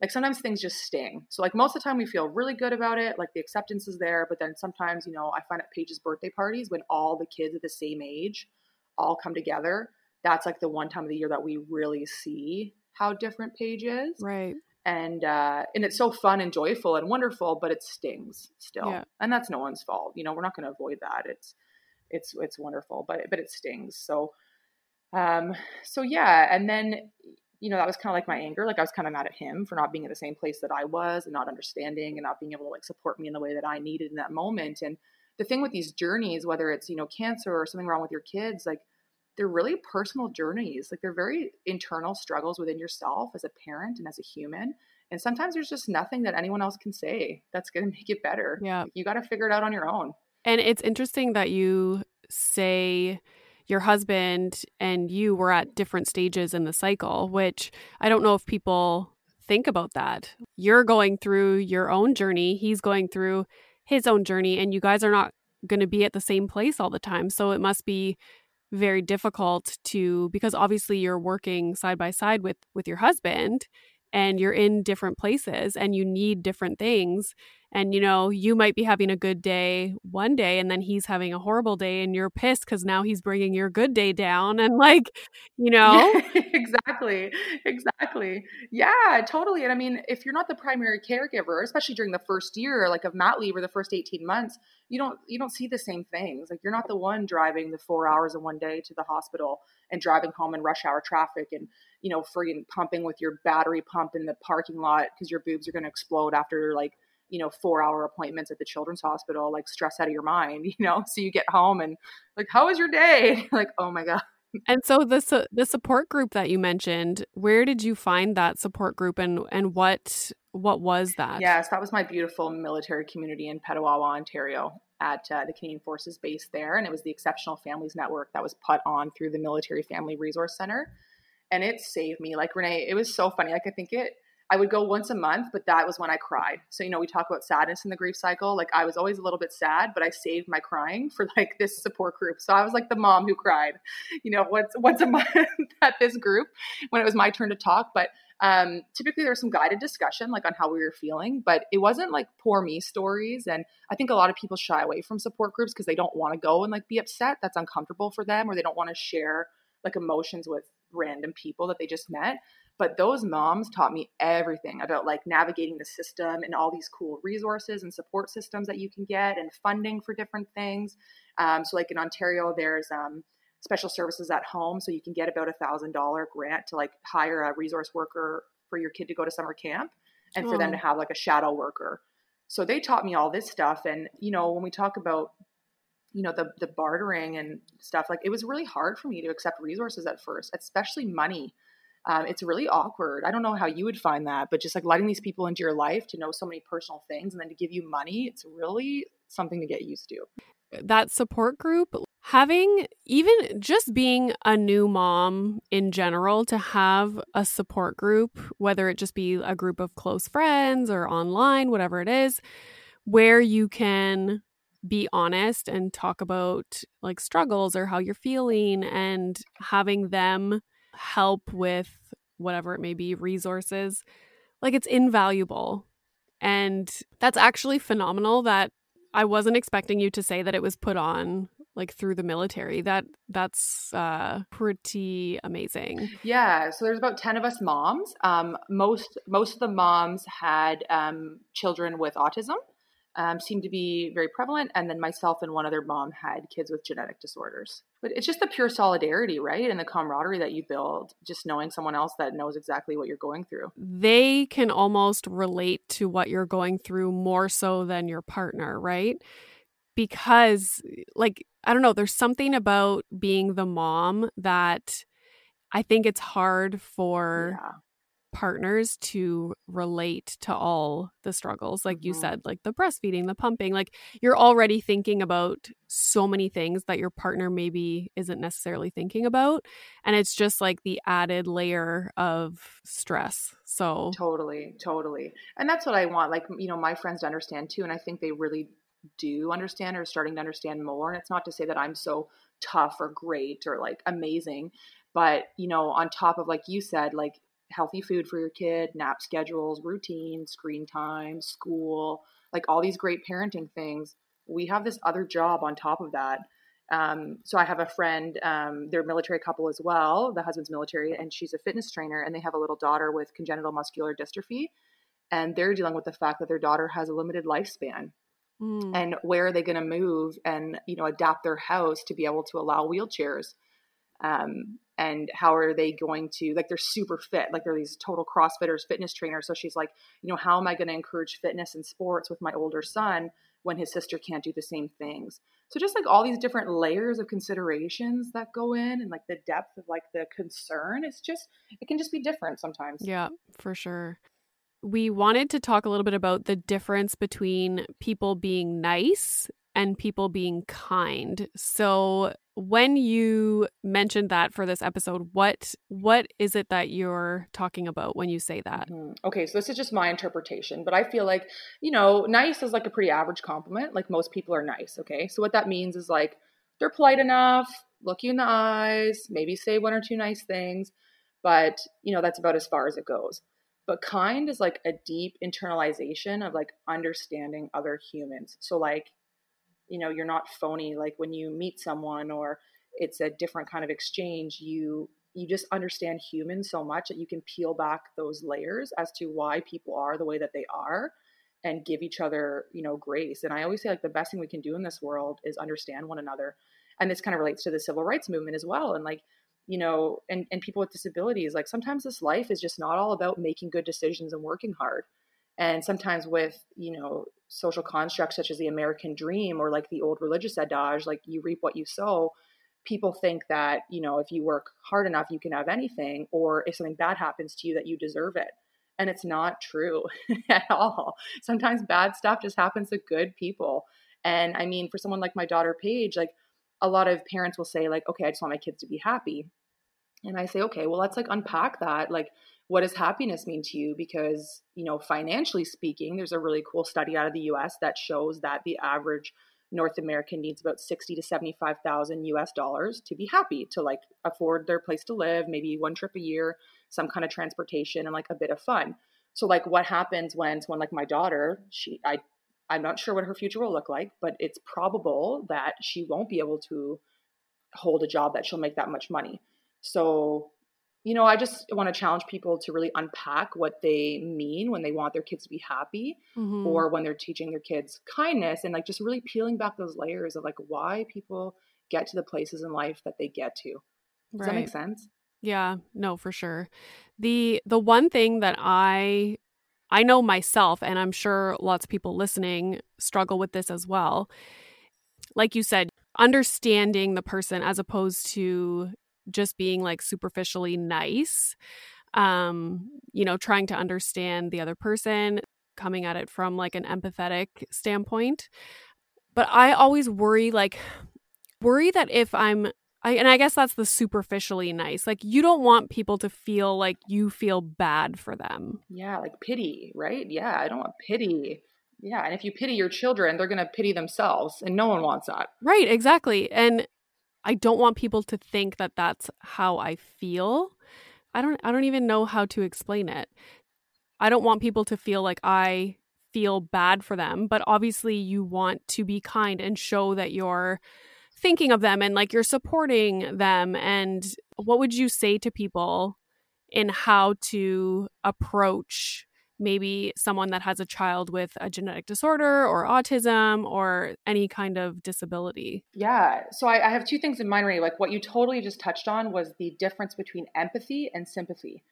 like sometimes things just sting. So like most of the time we feel really good about it, like the acceptance is there, but then sometimes, you know, I find at Paige's birthday parties when all the kids at the same age all come together, that's like the one time of the year that we really see how different Paige is. Right. And uh and it's so fun and joyful and wonderful, but it stings still. Yeah. And that's no one's fault. You know, we're not going to avoid that. It's it's it's wonderful, but but it stings. So um so yeah, and then you know, that was kind of like my anger. Like I was kind of mad at him for not being in the same place that I was and not understanding and not being able to like support me in the way that I needed in that moment. And the thing with these journeys, whether it's, you know, cancer or something wrong with your kids, like they're really personal journeys. Like they're very internal struggles within yourself as a parent and as a human. And sometimes there's just nothing that anyone else can say that's going to make it better. Yeah. You got to figure it out on your own. And it's interesting that you say your husband and you were at different stages in the cycle, which I don't know if people think about that. You're going through your own journey, he's going through his own journey, and you guys are not going to be at the same place all the time. So it must be very difficult to because obviously you're working side by side with with your husband and you're in different places and you need different things and you know you might be having a good day one day and then he's having a horrible day and you're pissed because now he's bringing your good day down and like you know exactly. Exactly. Yeah, totally. And I mean, if you're not the primary caregiver, especially during the first year, like of mat leave or the first 18 months, you don't you don't see the same things. Like you're not the one driving the four hours in one day to the hospital and driving home in rush hour traffic and you know friggin' pumping with your battery pump in the parking lot because your boobs are going to explode after like you know four hour appointments at the children's hospital like stress out of your mind you know so you get home and like how was your day like oh my god and so the the support group that you mentioned where did you find that support group and and what what was that Yes, that was my beautiful military community in Petawawa, Ontario, at uh, the Canadian Forces base there, and it was the Exceptional Families Network that was put on through the Military Family Resource Center, and it saved me. Like Renee, it was so funny. Like I think it. I would go once a month, but that was when I cried. So, you know, we talk about sadness in the grief cycle. Like I was always a little bit sad, but I saved my crying for like this support group. So I was like the mom who cried, you know, once once a month at this group when it was my turn to talk. But um, typically there's some guided discussion like on how we were feeling, but it wasn't like poor me stories. And I think a lot of people shy away from support groups because they don't want to go and like be upset. That's uncomfortable for them, or they don't want to share like emotions with random people that they just met. But those moms taught me everything about like navigating the system and all these cool resources and support systems that you can get and funding for different things. Um, so, like in Ontario, there's um, special services at home, so you can get about a thousand dollar grant to like hire a resource worker for your kid to go to summer camp, and for them Oh. to have like a shadow worker. So they taught me all this stuff, and you know when we talk about you know the the bartering and stuff like it was really hard for me to accept resources at first especially money um, it's really awkward. I don't know how you would find that but just like letting these people into your life to know so many personal things and then to give you money it's really something to get used to. That support group having even just being a new mom in general to have a support group whether it just be a group of close friends or online whatever it is where you can be honest and talk about like struggles or how you're feeling and having them help with whatever it may be resources like it's invaluable and that's actually phenomenal that I wasn't expecting you to say that it was put on like through the military. That that's uh pretty amazing. yeah so there's about 10 of us moms um, most most of the moms had um, children with autism um, seemed to be very prevalent and then myself and one other mom had kids with genetic disorders. But it's just the pure solidarity right and the camaraderie that you build just knowing someone else that knows exactly what you're going through. They can almost relate to what you're going through more so than your partner, right? Because like I don't know, there's something about being the mom that I think it's hard for yeah partners to relate to all the struggles like you Mhm. said like the breastfeeding the pumping like you're already thinking about so many things that your partner maybe isn't necessarily thinking about and it's just like the added layer of stress so Totally, totally. And that's what I want, like, you know, my friends to understand too. And I think they really do understand or starting to understand more. And it's not to say that I'm so tough or great or like amazing, but, you know, on top of, like you said, like healthy food for your kid, nap schedules, routine, screen time, school, like all these great parenting things, we have this other job on top of that. Um, so I have a friend, um, they're a military couple as well. The husband's military, and she's a fitness trainer, and they have a little daughter with congenital muscular dystrophy. And they're dealing with the fact that their daughter has a limited lifespan. mm, And where are they going to move and you know adapt their house to be able to allow wheelchairs? Um, and how are they going to like they're super fit. Like they're these total crossfitters fitness trainers. So she's like you know how am i going to encourage fitness and sports with my older son when his sister can't do the same things? So just like all these different layers of considerations that go in and like the depth of like the concern it's just it can just be different sometimes. Yeah, for sure. We wanted to talk a little bit about the difference between people being nice and people being kind. So, when you mentioned that for this episode, what what is it that you're talking about when you say that? Mhm. Okay, so this is just my interpretation, but I feel like, you know, nice is like a pretty average compliment. Like most people are nice, okay? So what that means is like they're polite enough, look you in the eyes, maybe say one or two nice things, but, you know, that's about as far as it goes. But kind is like a deep internalization of like understanding other humans. So like, you know, you're not phony like when you meet someone or it's a different kind of exchange, you you just understand humans so much that you can peel back those layers as to why people are the way that they are and give each other, you know, grace. And I always say like the best thing we can do in this world is understand one another. And this kind of relates to the civil rights movement as well. And like, you know, and, and people with disabilities, like sometimes this life is just not all about making good decisions and working hard. And sometimes with, you know, social constructs such as the American dream or like the old religious adage, like you reap what you sow, people think that, you know, if you work hard enough, you can have anything, or if something bad happens to you, that you deserve it. And it's not true at all. Sometimes bad stuff just happens to good people. And I mean, for someone like my daughter Paige, like a lot of parents will say, like, okay, I just want my kids to be happy. And I say, okay, well, let's like unpack that. Like, what does happiness mean to you? Because, you know, financially speaking, there's a really cool study out of the US that shows that the average North American needs about 60 to 75,000 US dollars to be happy, to like afford their place to live, maybe one trip a year, some kind of transportation and like a bit of fun. So like what happens when someone like my daughter, she I I'm not sure what her future will look like, but it's probable that she won't be able to hold a job that she'll make that much money. So, you know, I just want to challenge people to really unpack what they mean when they want their kids to be happy Mhm. or when they're teaching their kids kindness and like just really peeling back those layers of like why people get to the places in life that they get to. Does that make sense? Yeah, no, for sure. The the one thing that I I know myself and I'm sure lots of people listening struggle with this as well. Like you said, understanding the person as opposed to just being like superficially nice. Um, you know, trying to understand the other person, coming at it from like an empathetic standpoint. But I always worry like worry that if I'm I, and I guess that's the superficially nice. Like you don't want people to feel like you feel bad for them. Yeah, like pity, right? Yeah, I don't want pity. Yeah, and if you pity your children, they're going to pity themselves, and no one wants that. Right, exactly. And I don't want people to think that that's how I feel. I don't I don't even know how to explain it. I don't want people to feel like I feel bad for them, but obviously you want to be kind and show that you're thinking of them and like you're supporting them and what would you say to people in how to approach maybe someone that has a child with a genetic disorder or autism or any kind of disability Yeah. So I, I have two things in mind, Renee. Like what you totally just touched on was the difference between empathy and sympathy.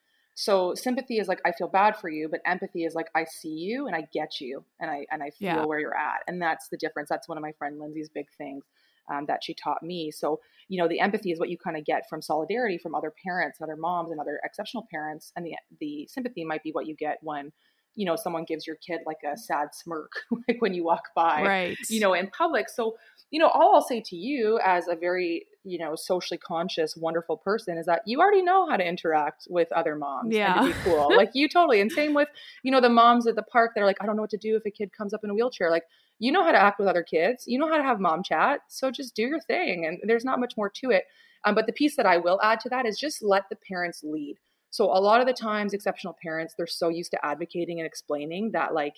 So sympathy is like I feel bad for you, but empathy is like I see you and I get you and I and I feel Yeah. where you're at. And that's the difference. That's one of my friend Lindsay's big things. um, that she taught me. So, you know, the empathy is what you kind of get from solidarity from other parents and other moms and other exceptional parents. And the, the sympathy might be what you get when, you know, someone gives your kid like a sad smirk, like when you walk by, right. you know, in public. So, you know, all I'll say to you as a very, you know, socially conscious, wonderful person is that you already know how to interact with other moms yeah. and to be cool. like you totally. And same with, you know, the moms at the park that are like, I don't know what to do if a kid comes up in a wheelchair. Like, you know how to act with other kids. You know how to have mom chat. So just do your thing. And there's not much more to it. Um, but the piece that I will add to that is just let the parents lead. So a lot of the times, exceptional parents, they're so used to advocating and explaining that like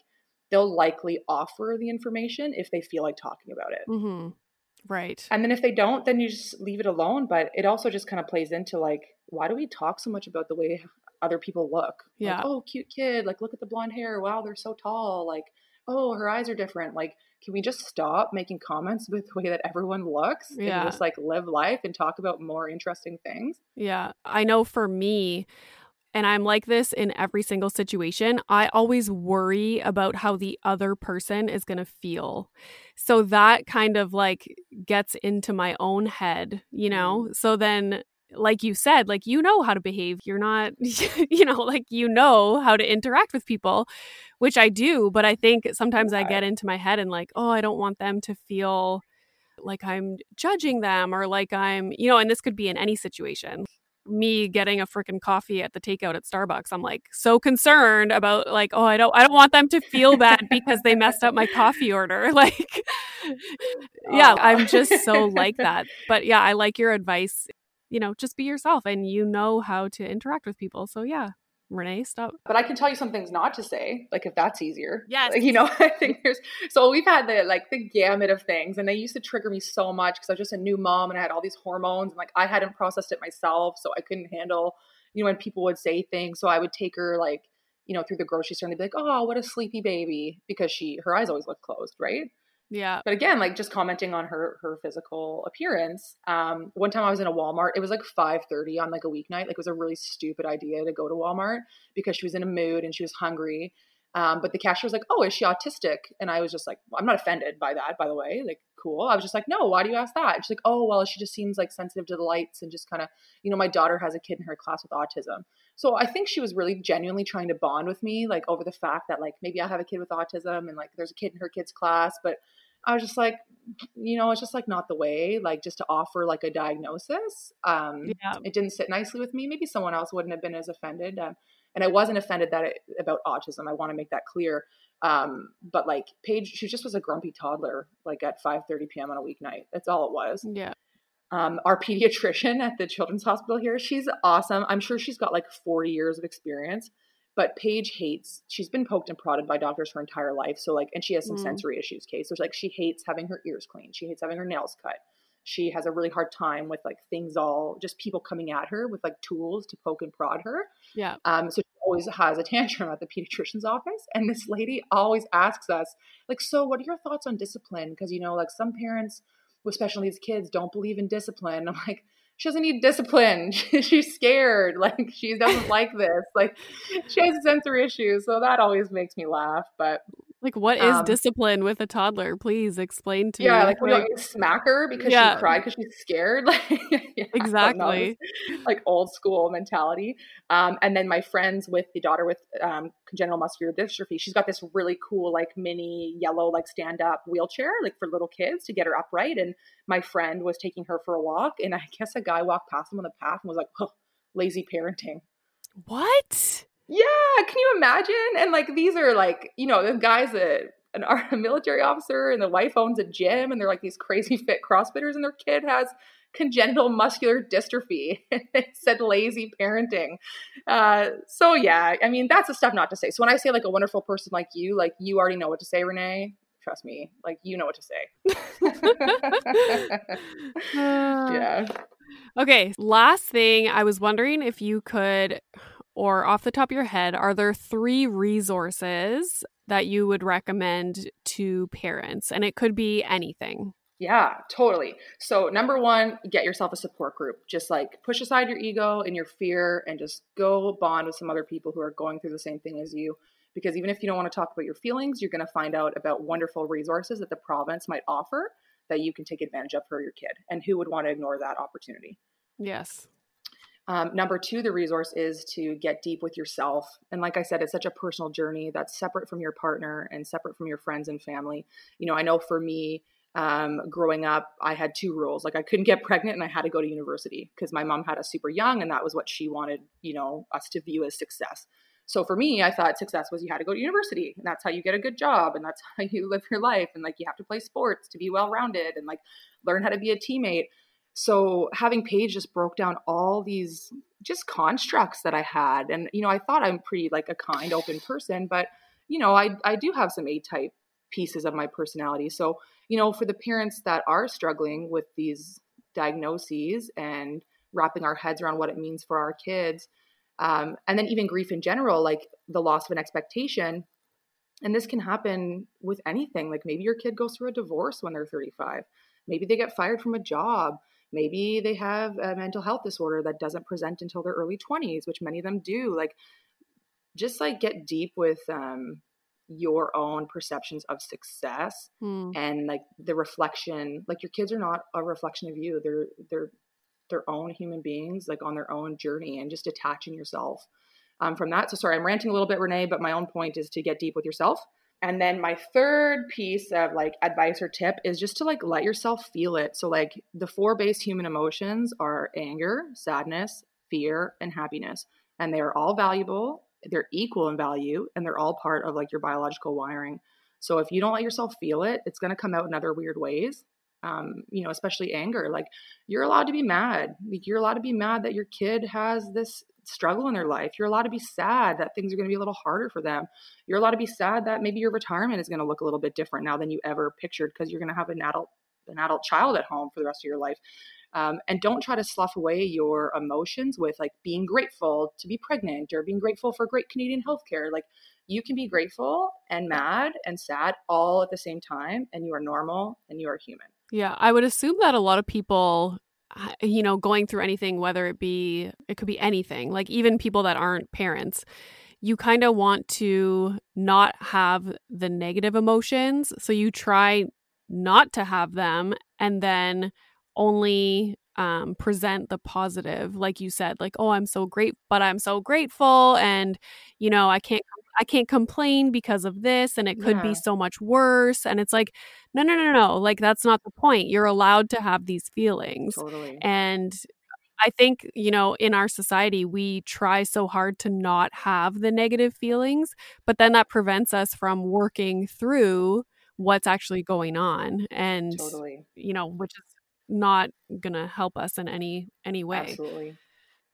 they'll likely offer the information if they feel like talking about it. Mm-hmm. Right. And then if they don't, then you just leave it alone. But it also just kind of plays into like, why do we talk so much about the way other people look? Yeah. Like, oh, cute kid. Like, look at the blonde hair. Wow, they're so tall. Like, oh, her eyes are different. Like, can we just stop making comments with the way that everyone looks yeah. and just like live life and talk about more interesting things? Yeah. I know for me, and I'm like this in every single situation, I always worry about how the other person is going to feel. So that kind of like gets into my own head, you know? Mm. So then like you said, like you know how to behave. You're not, you know, like you know how to interact with people, which I do. But I think sometimes I get into my head and like, oh, I don't want them to feel like I'm judging them or like I'm, you know, and this could be in any situation. Me getting a freaking coffee at the takeout at Starbucks, I'm like so concerned about like, oh, I don't, I don't want them to feel bad because they messed up my coffee order. Like, yeah, I'm just so like that. But yeah, I like your advice you know, just be yourself and you know how to interact with people. So yeah, Renee, stop. But I can tell you some things not to say, like if that's easier. Yes. Like, you know, I think there's so we've had the like the gamut of things, and they used to trigger me so much because I was just a new mom and I had all these hormones, and like I hadn't processed it myself, so I couldn't handle, you know, when people would say things. So I would take her like, you know, through the grocery store and they'd be like, "Oh, what a sleepy baby," because she her eyes always looked closed, right? Yeah. But again, like just commenting on her her physical appearance. Um, one time I was in a Walmart. It was like five thirty on like a weeknight. Like it was a really stupid idea to go to Walmart because she was in a mood and she was hungry. Um, but the cashier was like, "Oh, is she autistic?" And I was just like, well, "I'm not offended by that, by the way. Like, cool." I was just like, "No, why do you ask that?" And she's like, "Oh, well, she just seems like sensitive to the lights and just kind of, you know, my daughter has a kid in her class with autism." So I think she was really genuinely trying to bond with me, like over the fact that like maybe I have a kid with autism and like there's a kid in her kid's class, but I was just like, you know, it's just like not the way, like just to offer like a diagnosis. Um, yeah. It didn't sit nicely with me. Maybe someone else wouldn't have been as offended. Um, and I wasn't offended that it, about autism. I want to make that clear. Um, but like Paige, she just was a grumpy toddler, like at 5 30 p.m. on a weeknight. That's all it was. Yeah. Um, our pediatrician at the children's hospital here, she's awesome. I'm sure she's got like 40 years of experience but Paige hates, she's been poked and prodded by doctors her entire life. So, like, and she has some mm. sensory issues, case. So, like, she hates having her ears cleaned. She hates having her nails cut. She has a really hard time with like things all just people coming at her with like tools to poke and prod her. Yeah. Um, so she always has a tantrum at the pediatrician's office. And this lady always asks us, like, so what are your thoughts on discipline? Because, you know, like some parents with special needs kids don't believe in discipline. I'm like, she doesn't need discipline. She's scared. Like she doesn't like this. Like she has sensory issues. So that always makes me laugh. But like, what is um, discipline with a toddler? Please explain to yeah, me. Yeah, like, like smack her because yeah. she cried because she's scared. Like, yeah, exactly. like old school mentality. Um, and then my friends with the daughter with um, congenital muscular dystrophy, she's got this really cool, like mini yellow, like stand up wheelchair, like for little kids to get her upright. And my friend was taking her for a walk, and I guess a guy walked past him on the path and was like, oh, lazy parenting. What? Yeah, can you imagine? And like these are like, you know, the guy's a an a military officer and the wife owns a gym and they're like these crazy fit crossfitters and their kid has congenital muscular dystrophy. it said lazy parenting. Uh, so yeah, I mean that's the stuff not to say. So when I say like a wonderful person like you, like you already know what to say, Renee. Trust me, like you know what to say. yeah. Okay, last thing, I was wondering if you could or off the top of your head, are there three resources that you would recommend to parents? And it could be anything. Yeah, totally. So, number one, get yourself a support group. Just like push aside your ego and your fear and just go bond with some other people who are going through the same thing as you. Because even if you don't want to talk about your feelings, you're going to find out about wonderful resources that the province might offer that you can take advantage of for your kid. And who would want to ignore that opportunity? Yes. Um, number two, the resource is to get deep with yourself. And like I said, it's such a personal journey that's separate from your partner and separate from your friends and family. You know, I know for me, um, growing up, I had two rules. Like I couldn't get pregnant and I had to go to university because my mom had us super young and that was what she wanted, you know, us to view as success. So for me, I thought success was you had to go to university and that's how you get a good job and that's how you live your life. And like you have to play sports to be well rounded and like learn how to be a teammate. So having Paige just broke down all these just constructs that I had. And, you know, I thought I'm pretty like a kind, open person, but, you know, I, I do have some A type pieces of my personality. So, you know, for the parents that are struggling with these diagnoses and wrapping our heads around what it means for our kids, um, and then even grief in general, like the loss of an expectation. And this can happen with anything. Like maybe your kid goes through a divorce when they're 35. Maybe they get fired from a job. Maybe they have a mental health disorder that doesn't present until their early 20s, which many of them do. Like, just like get deep with um, your own perceptions of success Hmm. and like the reflection. Like, your kids are not a reflection of you. They're they're their own human beings, like on their own journey, and just detaching yourself um, from that. So, sorry, I'm ranting a little bit, Renee, but my own point is to get deep with yourself. And then my third piece of like advice or tip is just to like let yourself feel it. So, like the four base human emotions are anger, sadness, fear, and happiness. And they are all valuable, they're equal in value, and they're all part of like your biological wiring. So, if you don't let yourself feel it, it's going to come out in other weird ways um, you know, especially anger. Like you're allowed to be mad. Like you're allowed to be mad that your kid has this struggle in their life. You're allowed to be sad that things are going to be a little harder for them. You're allowed to be sad that maybe your retirement is going to look a little bit different now than you ever pictured because you're going to have an adult an adult child at home for the rest of your life. Um, and don't try to slough away your emotions with like being grateful to be pregnant or being grateful for great Canadian healthcare. Like you can be grateful and mad and sad all at the same time, and you are normal and you are human. Yeah, I would assume that a lot of people you know going through anything whether it be it could be anything like even people that aren't parents you kind of want to not have the negative emotions so you try not to have them and then only um, present the positive like you said like oh i'm so great but i'm so grateful and you know i can't i can't complain because of this and it could Yeah. be so much worse and it's like no no no no like that's not the point you're allowed to have these feelings Totally. and I think, you know, in our society, we try so hard to not have the negative feelings, but then that prevents us from working through what's actually going on. And, Totally. you know, which is not going to help us in any any way. Absolutely.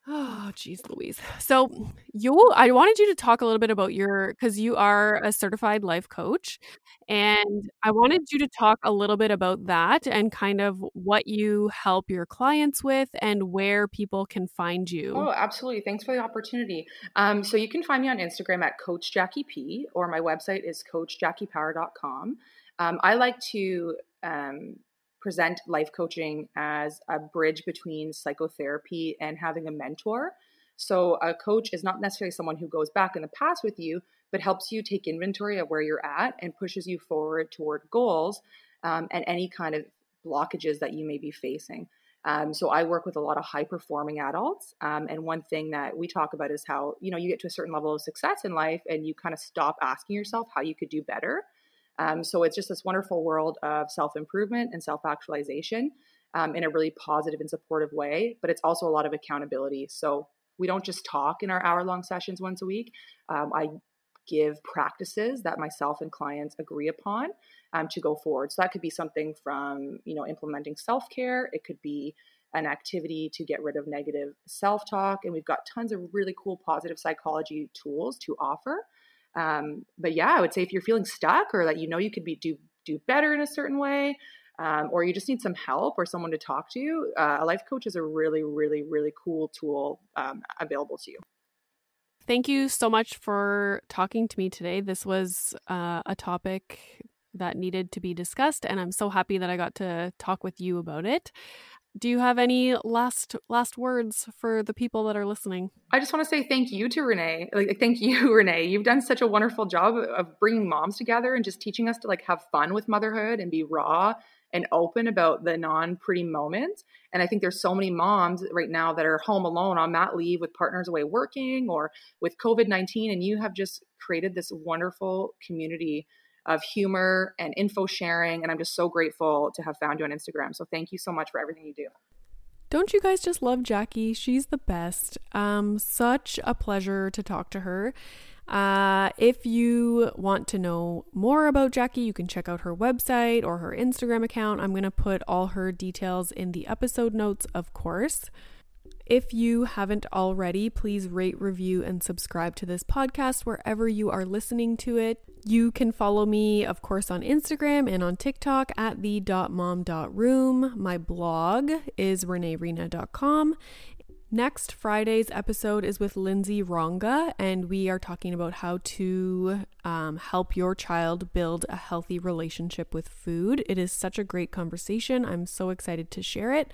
Oh, geez, Louise. So you, I wanted you to talk a little bit about your, because you are a certified life coach, and I wanted you to talk a little bit about that and kind of what you help your clients with and where people can find you. Oh, absolutely. Thanks for the opportunity. Um, so you can find me on Instagram at Coach Jackie P, or my website is CoachJackiePower.com. Um, I like to um, present life coaching as a bridge between psychotherapy and having a mentor. So a coach is not necessarily someone who goes back in the past with you, but helps you take inventory of where you're at and pushes you forward toward goals um, and any kind of blockages that you may be facing. Um, so I work with a lot of high performing adults. Um, and one thing that we talk about is how, you know, you get to a certain level of success in life and you kind of stop asking yourself how you could do better. Um, so it's just this wonderful world of self improvement and self actualization um, in a really positive and supportive way. But it's also a lot of accountability. So we don't just talk in our hour long sessions once a week. Um, I give practices that myself and clients agree upon um, to go forward. So that could be something from you know implementing self care. It could be an activity to get rid of negative self talk, and we've got tons of really cool positive psychology tools to offer. Um, but yeah, I would say if you're feeling stuck or that you know you could be do do better in a certain way, um, or you just need some help or someone to talk to, uh, a life coach is a really, really, really cool tool um, available to you. Thank you so much for talking to me today. This was uh, a topic that needed to be discussed, and I'm so happy that I got to talk with you about it. Do you have any last last words for the people that are listening? I just want to say thank you to Renee. Like thank you Renee. You've done such a wonderful job of bringing moms together and just teaching us to like have fun with motherhood and be raw and open about the non pretty moments. And I think there's so many moms right now that are home alone on mat leave with partners away working or with COVID 19. And you have just created this wonderful community of humor and info sharing. And I'm just so grateful to have found you on Instagram. So thank you so much for everything you do. Don't you guys just love Jackie? She's the best. Um, such a pleasure to talk to her. Uh, if you want to know more about Jackie, you can check out her website or her Instagram account. I'm going to put all her details in the episode notes, of course. If you haven't already, please rate, review, and subscribe to this podcast wherever you are listening to it. You can follow me, of course, on Instagram and on TikTok at the.mom.room. My blog is reneereina.com. Next Friday's episode is with Lindsay Ronga, and we are talking about how to um, help your child build a healthy relationship with food. It is such a great conversation. I'm so excited to share it.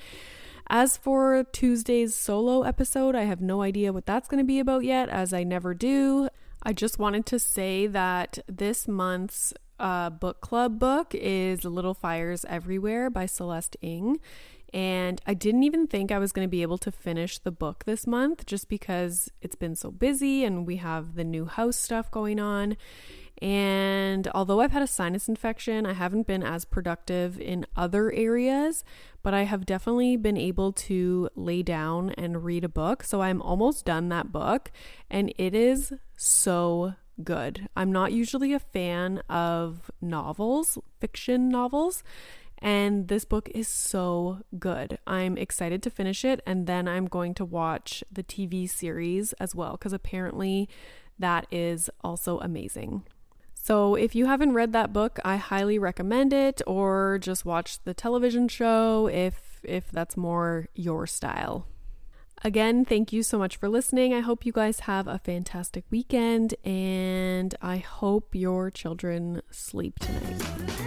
As for Tuesday's solo episode, I have no idea what that's going to be about yet, as I never do. I just wanted to say that this month's uh, book club book is Little Fires Everywhere by Celeste Ng. And I didn't even think I was going to be able to finish the book this month just because it's been so busy and we have the new house stuff going on. And although I've had a sinus infection, I haven't been as productive in other areas, but I have definitely been able to lay down and read a book. So I'm almost done that book, and it is so good. I'm not usually a fan of novels, fiction novels. And this book is so good. I'm excited to finish it. And then I'm going to watch the TV series as well, because apparently that is also amazing. So, if you haven't read that book, I highly recommend it or just watch the television show if if that's more your style. Again, thank you so much for listening. I hope you guys have a fantastic weekend and I hope your children sleep tonight.